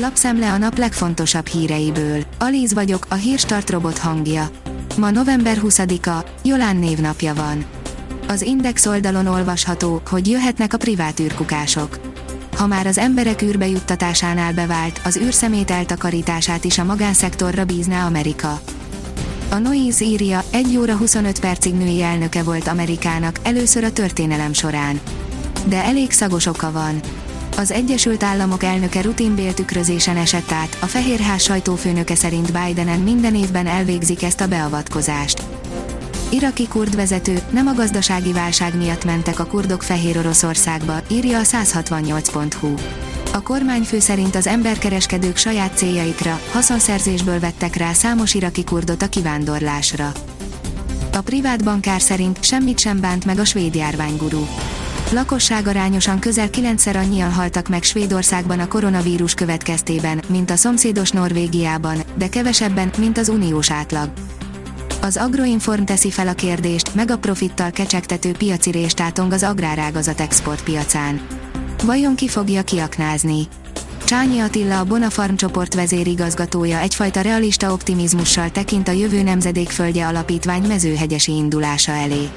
Lapszemle a nap legfontosabb híreiből. Alíz vagyok, a hírstart robot hangja. Ma november 20-a, Jolán névnapja van. Az Index oldalon olvasható, hogy jöhetnek a privát űrkukások. Ha már az emberek űrbe juttatásánál bevált, az űrszemét eltakarítását is a magánszektorra bízná Amerika. A Noise írja, 1 óra 25 percig női elnöke volt Amerikának, először a történelem során. De elég szagos oka van. Az Egyesült Államok elnöke rutinbéltükrözésen esett át, a Fehérház sajtófőnöke szerint Bidenen minden évben elvégzik ezt a beavatkozást. Iraki kurd vezető, nem a gazdasági válság miatt mentek a kurdok Fehér Oroszországba, írja a 168.hu. A kormányfő szerint az emberkereskedők saját céljaikra, haszonszerzésből vettek rá számos iraki kurdot a kivándorlásra. A privát bankár szerint semmit sem bánt meg a svéd járványgurú. Lakosságarányosan közel 9-szer annyian haltak meg Svédországban a koronavírus következtében, mint a szomszédos Norvégiában, de kevesebben, mint az uniós átlag. Az Agroinform teszi fel a kérdést, meg a profittal kecsegtető piaci réstátong az agrárágazat exportpiacán. Vajon ki fogja kiaknázni? Csányi Attila a Bonafarm csoport vezérigazgatója egyfajta realista optimizmussal tekint a jövő nemzedék földje alapítvány mezőhegyesi indulása elé.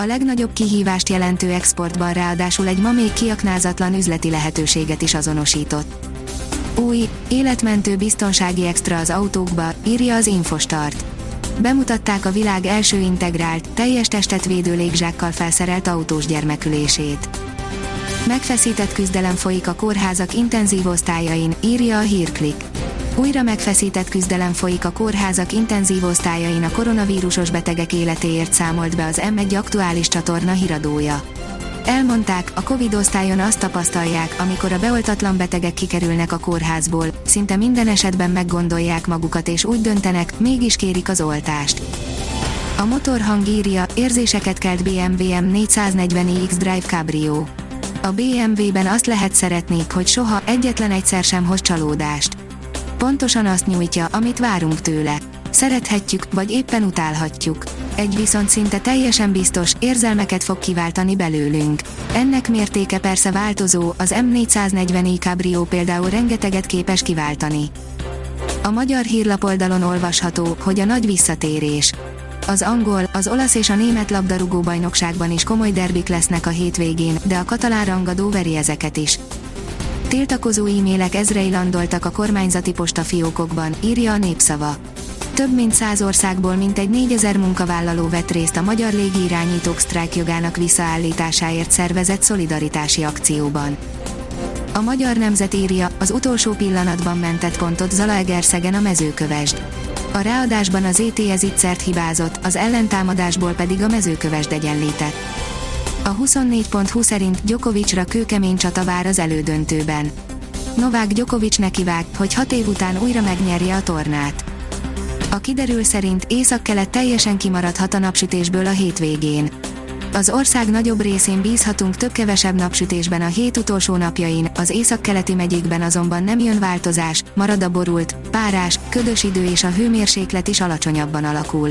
A legnagyobb kihívást jelentő exportban ráadásul egy ma még kiaknázatlan üzleti lehetőséget is azonosított. Új, életmentő biztonsági extra az autókba, írja az Infostart. Bemutatták a világ első integrált, teljes testet védő légzsákkal felszerelt autós gyermekülését. Megfeszített küzdelem folyik a kórházak intenzív osztályain, írja a hírklik. Újra megfeszített küzdelem folyik a kórházak intenzív osztályain a koronavírusos betegek életéért számolt be az M1 aktuális csatorna híradója. Elmondták, a Covid osztályon azt tapasztalják, amikor a beoltatlan betegek kikerülnek a kórházból, szinte minden esetben meggondolják magukat és úgy döntenek, mégis kérik az oltást. A motorhang írja, érzéseket kelt BMW M440i X-Drive Cabrio. A BMW-ben azt lehet szeretni, hogy soha, egyetlen egyszer sem hoz csalódást. Pontosan azt nyújtja, amit várunk tőle. Szerethetjük, vagy éppen utálhatjuk. Egy viszont szinte teljesen biztos, érzelmeket fog kiváltani belőlünk. Ennek mértéke persze változó, az M440i Cabrio például rengeteget képes kiváltani. A magyar hírlapoldalon olvasható, hogy a nagy visszatérés. Az angol, az olasz és a német labdarúgó bajnokságban is komoly derbik lesznek a hétvégén, de a katalán rangadó veri ezeket is. Tiltakozó e-mailek ezrei landoltak a kormányzati postafiókokban, írja a népszava. Több mint száz országból mintegy 4000 munkavállaló vett részt a magyar légirányítók sztrájkjogának visszaállításáért szervezett szolidaritási akcióban. A magyar nemzet írja, az utolsó pillanatban mentett pontot Zalaegerszegen a mezőkövesd. A ráadásban az ETS ittszert hibázott, az ellentámadásból pedig a mezőkövesd egyenlített. A 24.20 szerint Gyokovicsra kőkemény csata vár az elődöntőben. Novák Gyokovics nekivág, hogy hat év után újra megnyerje a tornát. A kiderül szerint észak-kelet teljesen kimaradhat a napsütésből a hétvégén. Az ország nagyobb részén bízhatunk több-kevesebb napsütésben a hét utolsó napjain, az északkeleti megyékben azonban nem jön változás, marad a borult, párás, ködös idő és a hőmérséklet is alacsonyabban alakul.